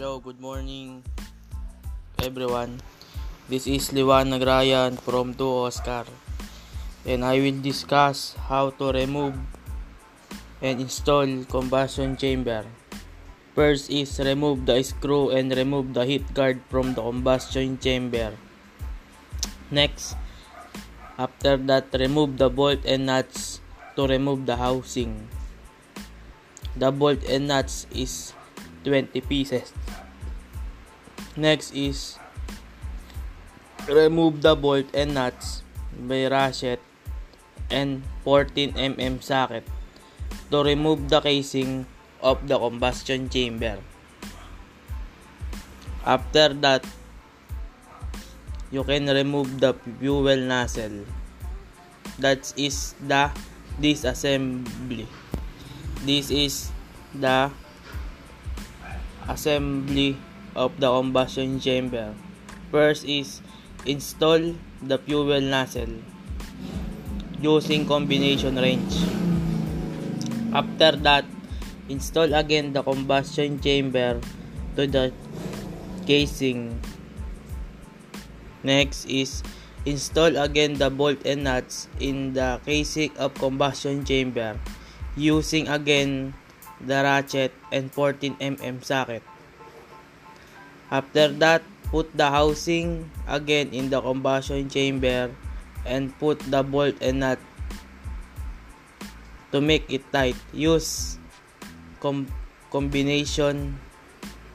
Hello, good morning everyone. This is Liwanag Ryan from 2 Oscar and I will discuss how to remove and install combustion chamber. First is remove the screw and remove the heat guard from the combustion chamber. Next, after that remove the bolt and nuts to remove the housing. The bolt and nuts is 20 pieces. Next is remove the bolt and nuts by ratchet and 14 mm socket to remove the casing of the combustion chamber. After that, you can remove the fuel nozzle. That is the disassembly. This is the assembly of the combustion chamber. First is install the fuel nozzle using combination wrench. After that, install again the combustion chamber to the casing. Next is install again the bolt and nuts in the casing of combustion chamber using again the ratchet and 14 mm socket. After that, put the housing again in the combustion chamber and put the bolt and nut to make it tight. Use com combination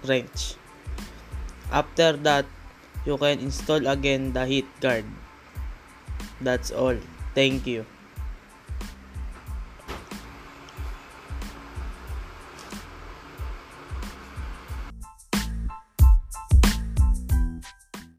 wrench. After that, you can install again the heat guard. That's all. Thank you.